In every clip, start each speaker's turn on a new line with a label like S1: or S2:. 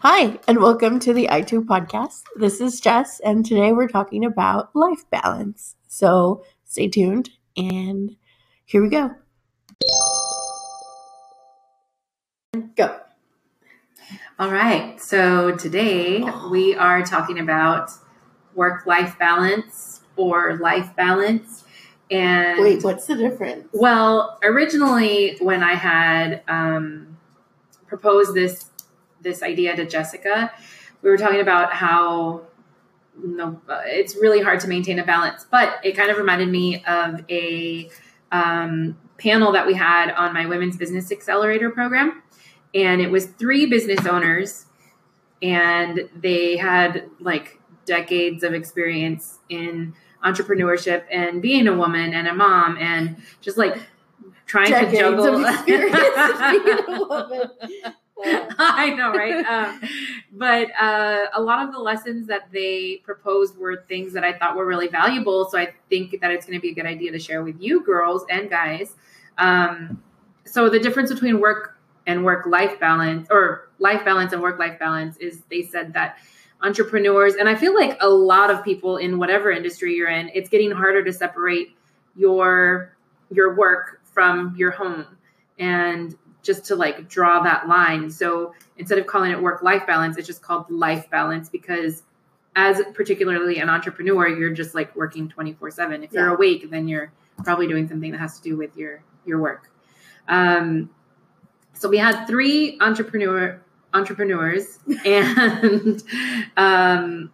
S1: Hi, and welcome to the i2 podcast. This is Jess, and today we're talking about life balance. So stay tuned, and here we go. Go.
S2: All right. So today we are talking about work life balance or life balance. And
S1: Wait, what's the difference?
S2: well, originally when I had um, proposed this this idea to Jessica, we were talking about how no, it's really hard to maintain a balance. But it kind of reminded me of a um, panel that we had on my Women's Business Accelerator program, and it was three business owners, and they had like decades of experience in entrepreneurship and being a woman and a mom and just like trying
S1: Decades
S2: to juggle
S1: of experience being a woman.
S2: I know, right? Um, but uh, a lot of the lessons that they proposed were things that I thought were really valuable. So I think that it's going to be a good idea to share with you, girls and guys. Um, so the difference between work and work life balance, or life balance and work life balance, is they said that entrepreneurs, and I feel like a lot of people in whatever industry you're in, it's getting harder to separate your your work from your home and just to like draw that line. So instead of calling it work life balance, it's just called life balance because as particularly an entrepreneur, you're just like working 24 seven. If you're awake, then you're probably doing something that has to do with your, your work. Um, so we had three entrepreneur entrepreneurs and, um,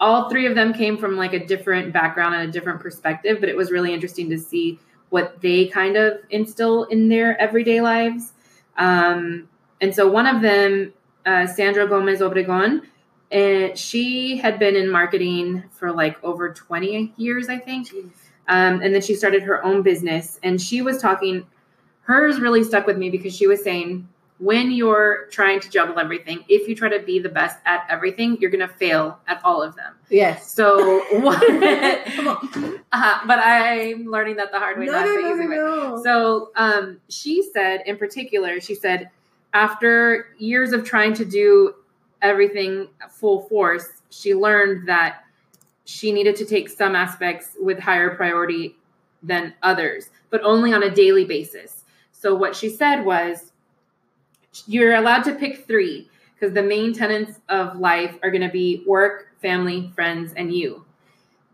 S2: all three of them came from like a different background and a different perspective, but it was really interesting to see what they kind of instill in their everyday lives. Um, and so one of them, uh, Sandra Gomez Obregon, and she had been in marketing for like over 20 years, I think. Um, and then she started her own business. And she was talking, hers really stuck with me because she was saying, when you're trying to juggle everything, if you try to be the best at everything, you're going to fail at all of them.
S1: Yes.
S2: So, what, uh, but I'm learning that the hard way,
S1: No, no,
S2: the
S1: no,
S2: easy
S1: no,
S2: way.
S1: no.
S2: So um, she said, in particular, she said, after years of trying to do everything full force, she learned that she needed to take some aspects with higher priority than others, but only on a daily basis. So what she said was, you're allowed to pick three because the main tenets of life are going to be work, family, friends, and you.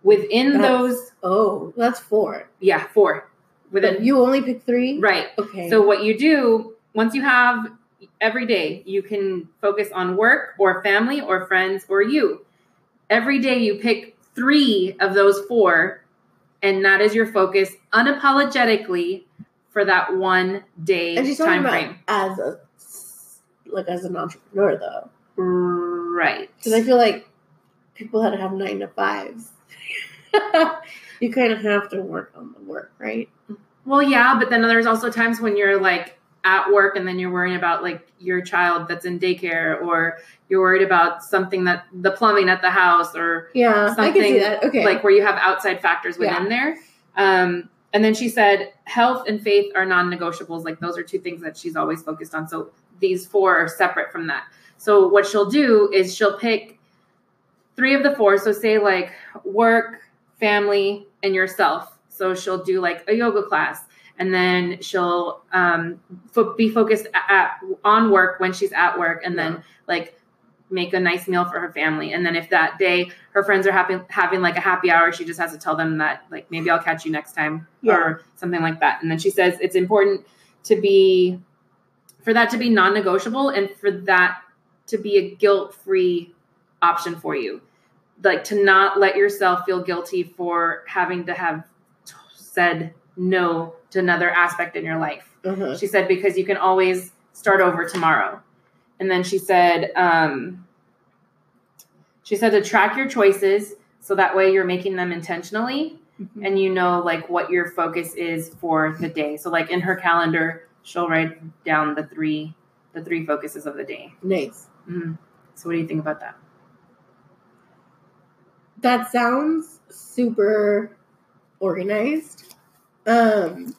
S2: Within
S1: That's-
S2: those,
S1: oh, that's four.
S2: yeah, four. Within
S1: But you only pick three?
S2: right.
S1: Okay.
S2: So what you do once you have every day, you can focus on work or family or friends or you. Every day you pick three of those four, and that is your focus unapologetically for that one day
S1: and she's talking
S2: time
S1: about
S2: frame.
S1: as a like as an entrepreneur though.
S2: Right.
S1: Because I feel like people that have nine to fives, you kind of have to work on the work, right?
S2: Well, yeah, but then there's also times when you're like at work and then you're worrying about like your child that's in daycare or you're worried about something that the plumbing at the house or
S1: Yeah, I can see
S2: Something
S1: that. Okay.
S2: like where you have outside factors within
S1: Yeah.
S2: there. Um, and then she said health and faith are non-negotiables. Like those are two things that she's always focused on. So these four are separate from that. So what she'll do is she'll pick three of the four. So say like work, family, and yourself. So she'll do like a yoga class, and then she'll um, fo- be focused at, on work when she's at work, and then like make a nice meal for her family. And then if that day her friends are having having like a happy hour, she just has to tell them that like maybe I'll catch you next time
S1: Yeah.
S2: or something like that. And then she says it's important to be for that to be non-negotiable and for that to be a guilt-free option for you. Like to not let yourself feel guilty for having to have said no to another aspect in your life.
S1: Uh-huh.
S2: She said, because you can always start over tomorrow. And then she said, um, she said to track your choices so that way you're making them intentionally
S1: Mhm.
S2: and you know like what your focus is for the day. So like in her calendar, she'll write down the three the three focuses of the day.
S1: Nice.
S2: Mhm. So what do you think about that?
S1: That sounds super organized. Um,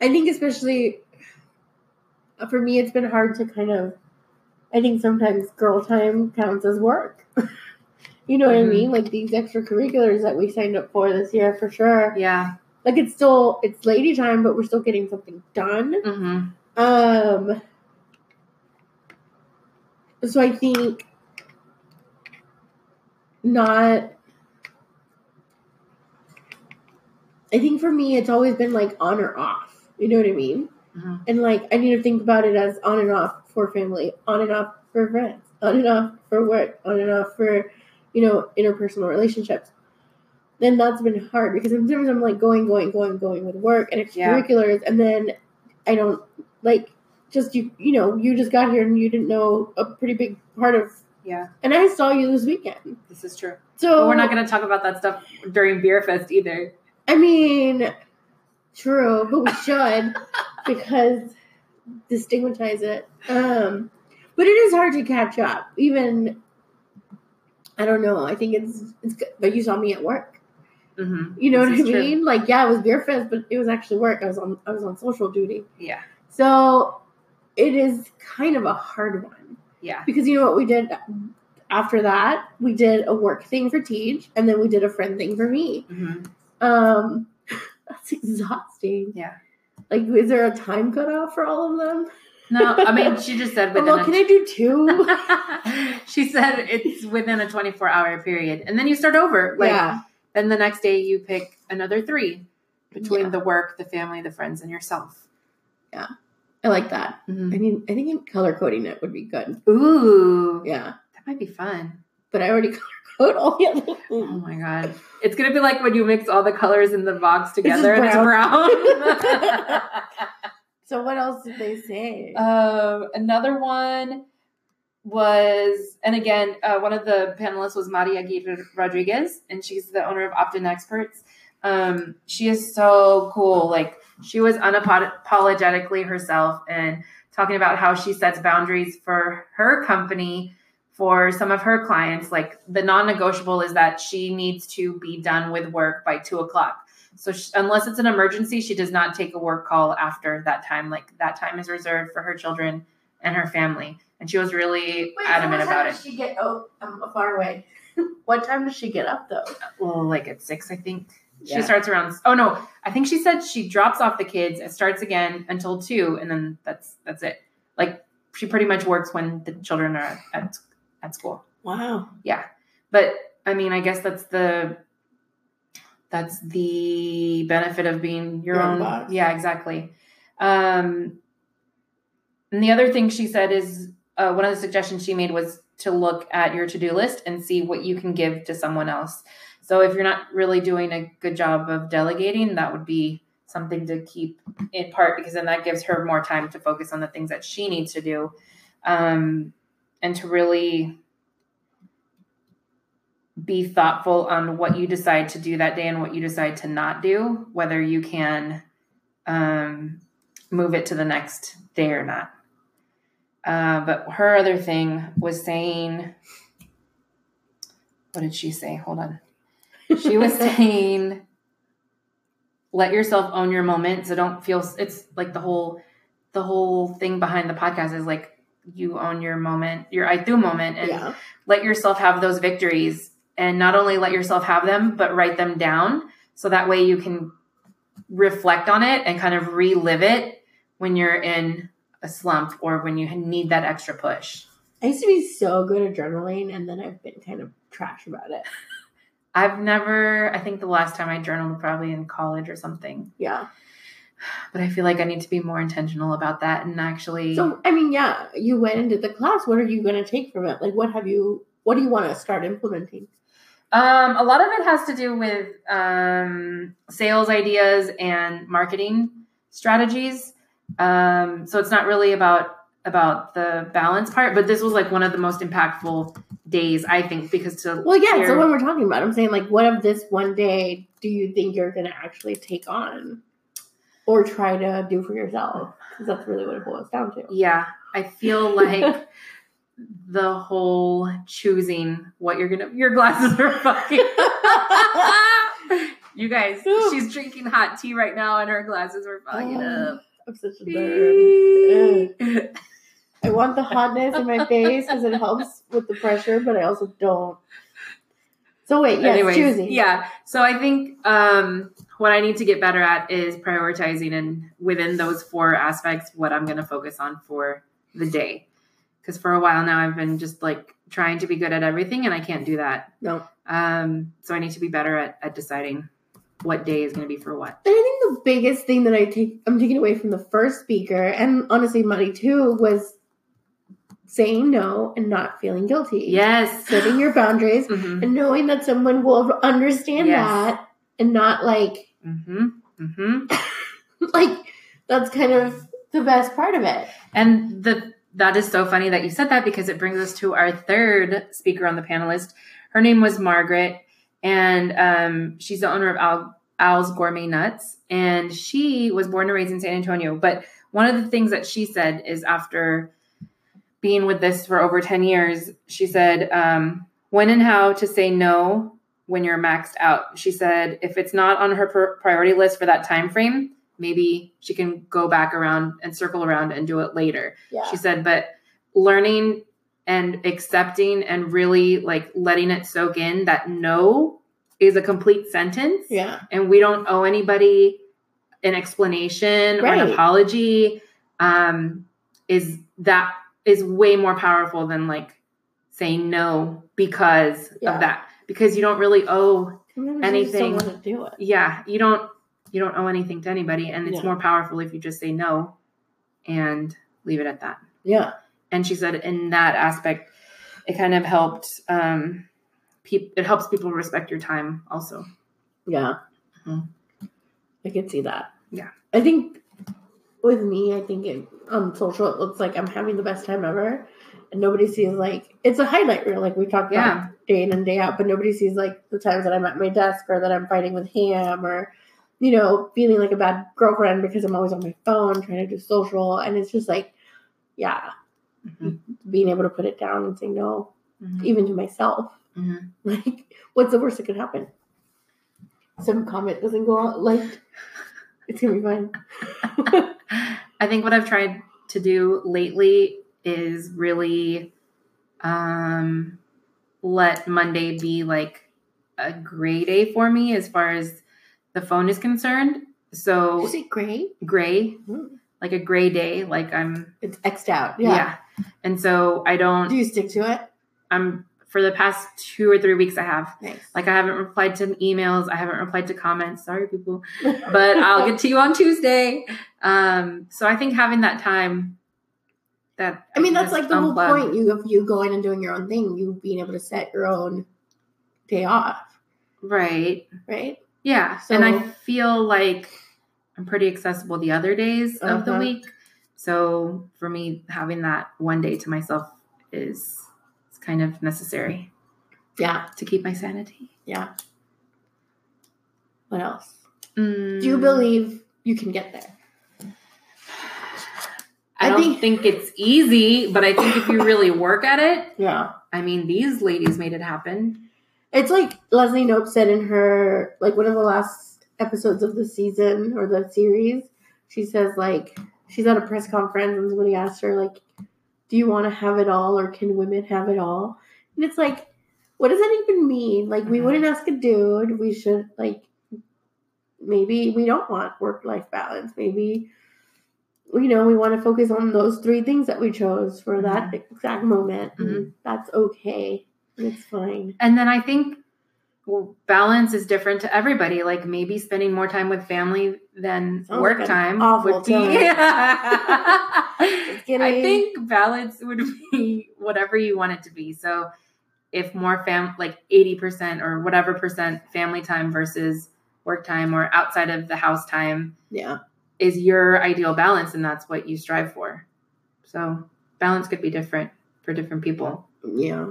S1: I think especially uh, for me, it's been hard to kind of I think sometimes girl time counts as work. you know what
S2: Mhm.
S1: I mean? Like these extracurriculars that we signed up for this year for sure.
S2: Yeah.
S1: Like it's still it's lady time, but we're still getting something done.
S2: hmm
S1: Um so I think not I think for me it's always been like on or off. You know what I mean?
S2: hmm
S1: And like I need to think about it as on and off for family, on and off for friends, on and off for work, on and off for, you know, interpersonal relationships. Then that's been hard because sometimes I'm like going, going, going, going with work and
S2: Yeah.
S1: extracurriculars, and then I don't like just you. You know, you just got here and you didn't know a pretty big part of.
S2: Yeah.
S1: And I saw you this weekend,
S2: This is true.
S1: so
S2: But we're not going to talk about that stuff during Beer Fest either.
S1: I mean, true, but we should because to stigmatize it. Um, but it is hard to catch up. Even I don't know. I think it's it's good. But you saw me at work.
S2: Hmm
S1: You know
S2: This
S1: what I
S2: is true.
S1: mean? Like, yeah, it was beer fest, but it was actually work. I was on I was on social duty,
S2: Yeah.
S1: so it is kind of a hard one
S2: Yeah.
S1: because you know what we did after that? We did a work thing for Teach, and then we did a friend thing for me.
S2: hmm
S1: Um, that's exhausting.
S2: Yeah.
S1: Like, is there a time cutoff for all of them?
S2: No, I mean, she just said within
S1: well, can I do two?
S2: she said it's within a 24 hour period. And then you start over. Like,
S1: yeah,
S2: then the next day you pick another three between
S1: Yeah.
S2: the work, the family, the friends, and yourself. Yeah.
S1: I like that.
S2: Mhm.
S1: I mean, I think color coding it would be good.
S2: Ooh.
S1: Yeah,
S2: That might be fun.
S1: but I already color code all the other
S2: Oh my god. It's gonna be like when you mix all the colors in the box together and it's
S1: brown.
S2: brown.
S1: So what else did they say?
S2: um, another one was, and again, uh, one of the panelists was Maria Aguirre Rodriguez, and she's the owner of Opt-in Experts. Um, she is so cool. Like she was unapologetically herself and talking about how she sets boundaries for her company for some of her clients. Like the non-negotiable is that she needs to be done with work by two o'clock. So she, unless it's an emergency, she does not take a work call after that time. Like that time is reserved for her children and her family. And she was really adamant about it.
S1: Does she get? Oh, I'm far away. what time does she get up though?
S2: Well, like at six, I think.
S1: Yeah.
S2: She starts around. Oh no, I think she said she drops off the kids It starts again until two, and then that's that's it. Like she pretty much works when the children are at at school.
S1: Wow.
S2: Yeah, but I mean, I guess that's the that's the benefit of being your,
S1: Your own
S2: own.
S1: boss.
S2: Yeah, exactly. Um, and the other thing she said is uh, one of the suggestions she made was to look at your to do list and see what you can give to someone else. So if you're not really doing a good job of delegating, that would be something to keep in part because then that gives her more time to focus on the things that she needs to do um, and to really be thoughtful on what you decide to do that day and what you decide to not do, whether you can um, move it to the next day or not. Uh, but her other thing was saying, what did she say? Hold on. She was saying, let yourself own your moment. So don't feel it's like the whole the whole thing behind the podcast is like you own your moment, your I do moment, and
S1: yeah.
S2: let yourself have those victories and not only let yourself have them but write them down so that way you can reflect on it and kind of relive it when you're in a slump or when you need that extra push
S1: I used to be so good at journaling, and then I've been kind of trash about it.
S2: i've never i think the last time i journaled probably in college or something
S1: Yeah.
S2: but i feel like i need to be more intentional about that and actually
S1: So I mean, yeah, you went into the class. What are you going to take from it? Like, what have you? What do you want to start implementing?
S2: Um, a lot of it has to do with um, sales ideas and marketing strategies. Um, so it's not really about about the balance part, but this was like one of the most impactful days, I think, because to
S1: Well, yeah.
S2: hear-
S1: So when we're talking about, I'm saying like, what of this one day do you think you're going to actually take on, or try to do for yourself? Because that's really what it boils down to.
S2: yeah, I feel like the whole choosing what you're gonna your glasses are fucking. you guys, she's drinking hot tea right now, and her glasses are fogging
S1: Oh.
S2: up.
S1: I'm such a nerd. I want the hotness in my face because it helps with the pressure, but I also don't. So wait, yes,
S2: Anyways,
S1: choosing.
S2: Yeah. So I think um, what I need to get better at is prioritizing and within those four aspects, what I'm going to focus on for the day. Because for a while now, I've been just like trying to be good at everything, and I can't do that.
S1: No.
S2: Um, so I need to be better at, at deciding what day is going to be for what.
S1: And I think the biggest thing that I take I'm taking away from the first speaker, and honestly money too, was saying no and not feeling guilty.
S2: Yes.
S1: Setting your boundaries
S2: hmm
S1: and knowing that someone will understand
S2: Yes.
S1: that and not like
S2: hmm hmm
S1: like that's kind of the best part of it.
S2: And the that is so funny that you said that because it brings us to our third speaker on the panelist. Her name was Margaret, and um, she's the owner of Al, Al's Gourmet Nuts. And she was born and raised in San Antonio. But one of the things that she said is after being with this for over 10 years, she said, um, when and how to say no when you're maxed out. She said, if it's not on her pr- priority list for that time frame, maybe she can go back around and circle around and do it later.
S1: Yeah.
S2: She said, but learning and accepting and really like letting it soak in that no is a complete sentence
S1: yeah.
S2: and we don't owe anybody an explanation or an apology um is that is way more powerful than like saying no because
S1: Yeah.
S2: of that because you don't really owe Anything.
S1: Do it.
S2: yeah you don't you don't owe anything to anybody and it's
S1: Yeah.
S2: more powerful if you just say no and leave it at that
S1: Yeah.
S2: And she said in that aspect it kind of helped um peop- it helps people respect your time also
S1: Yeah.
S2: Mhm.
S1: I can see that.
S2: Yeah.
S1: I think with me, I think it, on social, it looks like I'm having the best time ever. And nobody sees like, it's a highlight reel, like we talked
S2: Yeah.
S1: about day in and day out, but nobody sees like the times that I'm at my desk or that I'm fighting with Ham or, you know, feeling like a bad girlfriend because I'm always on my phone trying to do social. And it's just like, yeah,
S2: Mhm.
S1: being able to put it down and say no,
S2: Mhm.
S1: even to myself.
S2: Mhm.
S1: Like, what's the worst that could happen? Some comment doesn't go out like it's gonna be fine.
S2: I think what I've tried to do lately is really um, let Monday be like a gray day for me as far as the phone is concerned. So
S1: Is it great?
S2: gray,
S1: Hmm.
S2: like a gray day, like I'm
S1: It's xed out.
S2: yeah.
S1: Yeah.
S2: And so I
S1: don't.
S2: don't.
S1: you stick to it?
S2: I'm for the past two or three weeks I have.
S1: Nice.
S2: Like I haven't replied to emails. I haven't replied to comments. Sorry, people. but I'll get to you on Tuesday. Um, so I think having that time that
S1: I mean, that's like the whole point. You of you going and doing your own thing, you being able to set your own day off,
S2: Right.
S1: right?
S2: Yeah. and I feel like I'm pretty accessible the other days of the
S1: Uh-huh.
S2: week. So for me, having that one day to myself is it's kind of necessary
S1: Yeah.
S2: to keep my sanity.
S1: Yeah. What else?
S2: Mm,
S1: Do you believe you can get there?
S2: I
S1: I
S2: don't
S1: think-
S2: think it's easy, but I think if you really work at it,
S1: Yeah.
S2: I mean, these ladies made it happen.
S1: It's like Leslie Knope said in her like one of the last episodes of the season or the series. She says like she's at a press conference and somebody asked her like, "Do you want to have it all or can women have it all?" And it's like, what does that even mean? Like we
S2: Mhm.
S1: wouldn't ask a dude. We should like maybe we don't want work life balance. Maybe you know we want to focus on those three things that we chose for that exact moment. and That's okay. It's fine.
S2: And then I think balance is different to everybody. Like maybe spending more time with family than
S1: Sounds
S2: work
S1: like
S2: time
S1: awful
S2: would be. I think balance would be whatever you want it to be. So if more fam like 80% or whatever percent family time versus work time or outside of the house time
S1: Yeah.
S2: is your ideal balance and that's what you strive for. So balance could be different for different people.
S1: Yeah.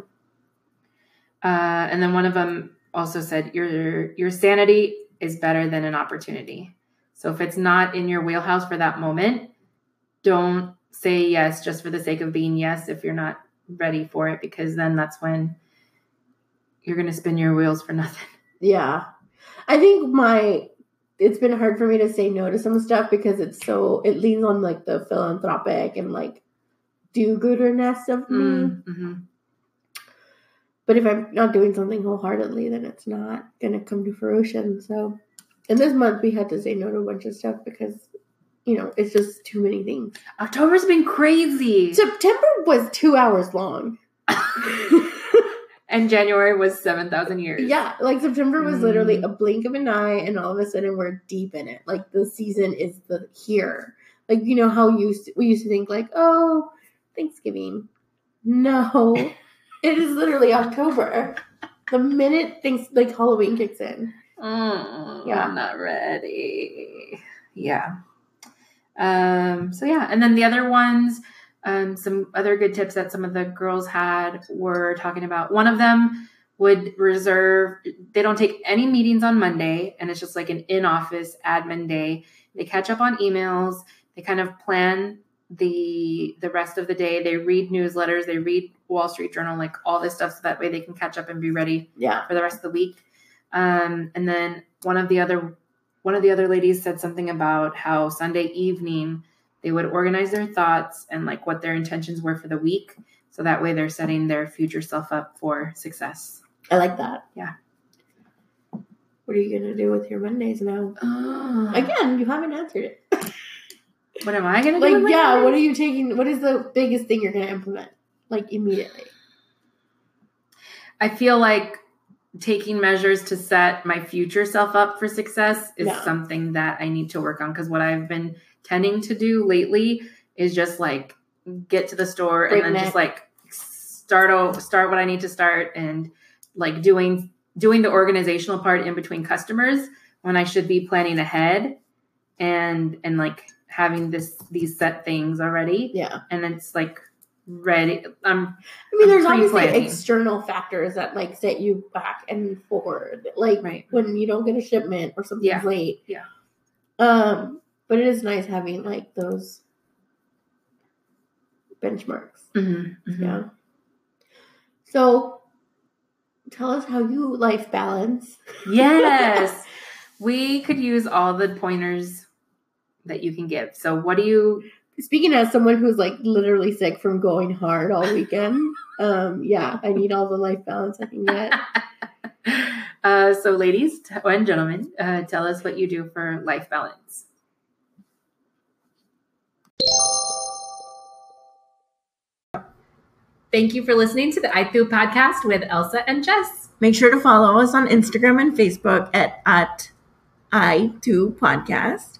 S2: Uh, and then one of them also said your your sanity is better than an opportunity. So if it's not in your wheelhouse for that moment, don't say yes just for the sake of being yes if you're not ready for it because then that's when you're going to spin your wheels for nothing.
S1: Yeah. I think my it's been hard for me to say no to some stuff because it's so it leans on like the philanthropic and like do-gooderness of me.
S2: Mm-hmm.
S1: But if I'm not doing something wholeheartedly, then it's not gonna come to fruition. So, and this month we had to say no to a bunch of stuff because, you know, it's just too many things.
S2: October's been crazy.
S1: September was two hours long.
S2: and January was 7,000 years.
S1: yeah, like September was literally
S2: Mm.
S1: a blink of an eye, and all of a sudden we're deep in it. Like the season is the here. Like you know how you used we used to think like, oh, Thanksgiving. No, it is literally October. The minute things like Halloween kicks in.
S2: Mm,
S1: Yeah.
S2: I'm not ready. Yeah. Um, so yeah, and then the other ones, um, some other good tips that some of the girls had were talking about. One of them would reserve they don't take any meetings on Monday and it's just like an in-office admin day. They catch up on emails, they kind of plan the the rest of the day. They read newsletters, they read Wall Street Journal, like all this stuff so that way they can catch up and be ready
S1: Yeah.
S2: for the rest of the week. Um, and then one of the other one of the other ladies said something about how Sunday evening they would organize their thoughts and like what their intentions were for the week, so that way they're setting their future self up for success.
S1: I like that.
S2: Yeah.
S1: What are you gonna do with your Mondays now?
S2: Again,
S1: Again, you haven't answered it.
S2: What am I gonna do?
S1: like, yeah, what are you taking? What is the biggest thing you're gonna implement? Like immediately.
S2: I feel like taking measures to set my future self up for success is
S1: Yeah.
S2: something that I need to work on because what I've been tending to do lately is just like get to the store and then just like start o- start what I need to start and like doing doing the organizational part in between customers when I should be planning ahead and and like having this these set things already
S1: Yeah.
S2: and it's like ready I'm
S1: I mean, there's obviously external factors that like set you back and forward, like
S2: Right.
S1: when you don't get a shipment or something's
S2: Yeah.
S1: late.
S2: Yeah.
S1: Um, but it is nice having like those benchmarks.
S2: mhm, mhm.
S1: Yeah. So, tell us how you life balance.
S2: Yes. we could use all the pointers that you can give. So what do you
S1: Speaking as someone who's like literally sick from going hard all weekend, um, yeah, I need all the life balance I can get.
S2: uh, so ladies and gentlemen, uh, tell us what you do for life balance. Thank you for listening to the ITHU podcast with Elsa and Jess.
S1: Make sure to follow us on Instagram and Facebook at, at i2 podcast.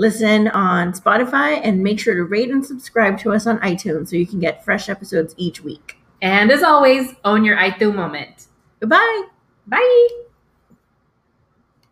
S1: Listen on Spotify and make sure to rate and subscribe to us on iTunes so you can get fresh episodes each week.
S2: And as always, own your ITHU moment.
S1: Goodbye.
S2: Bye.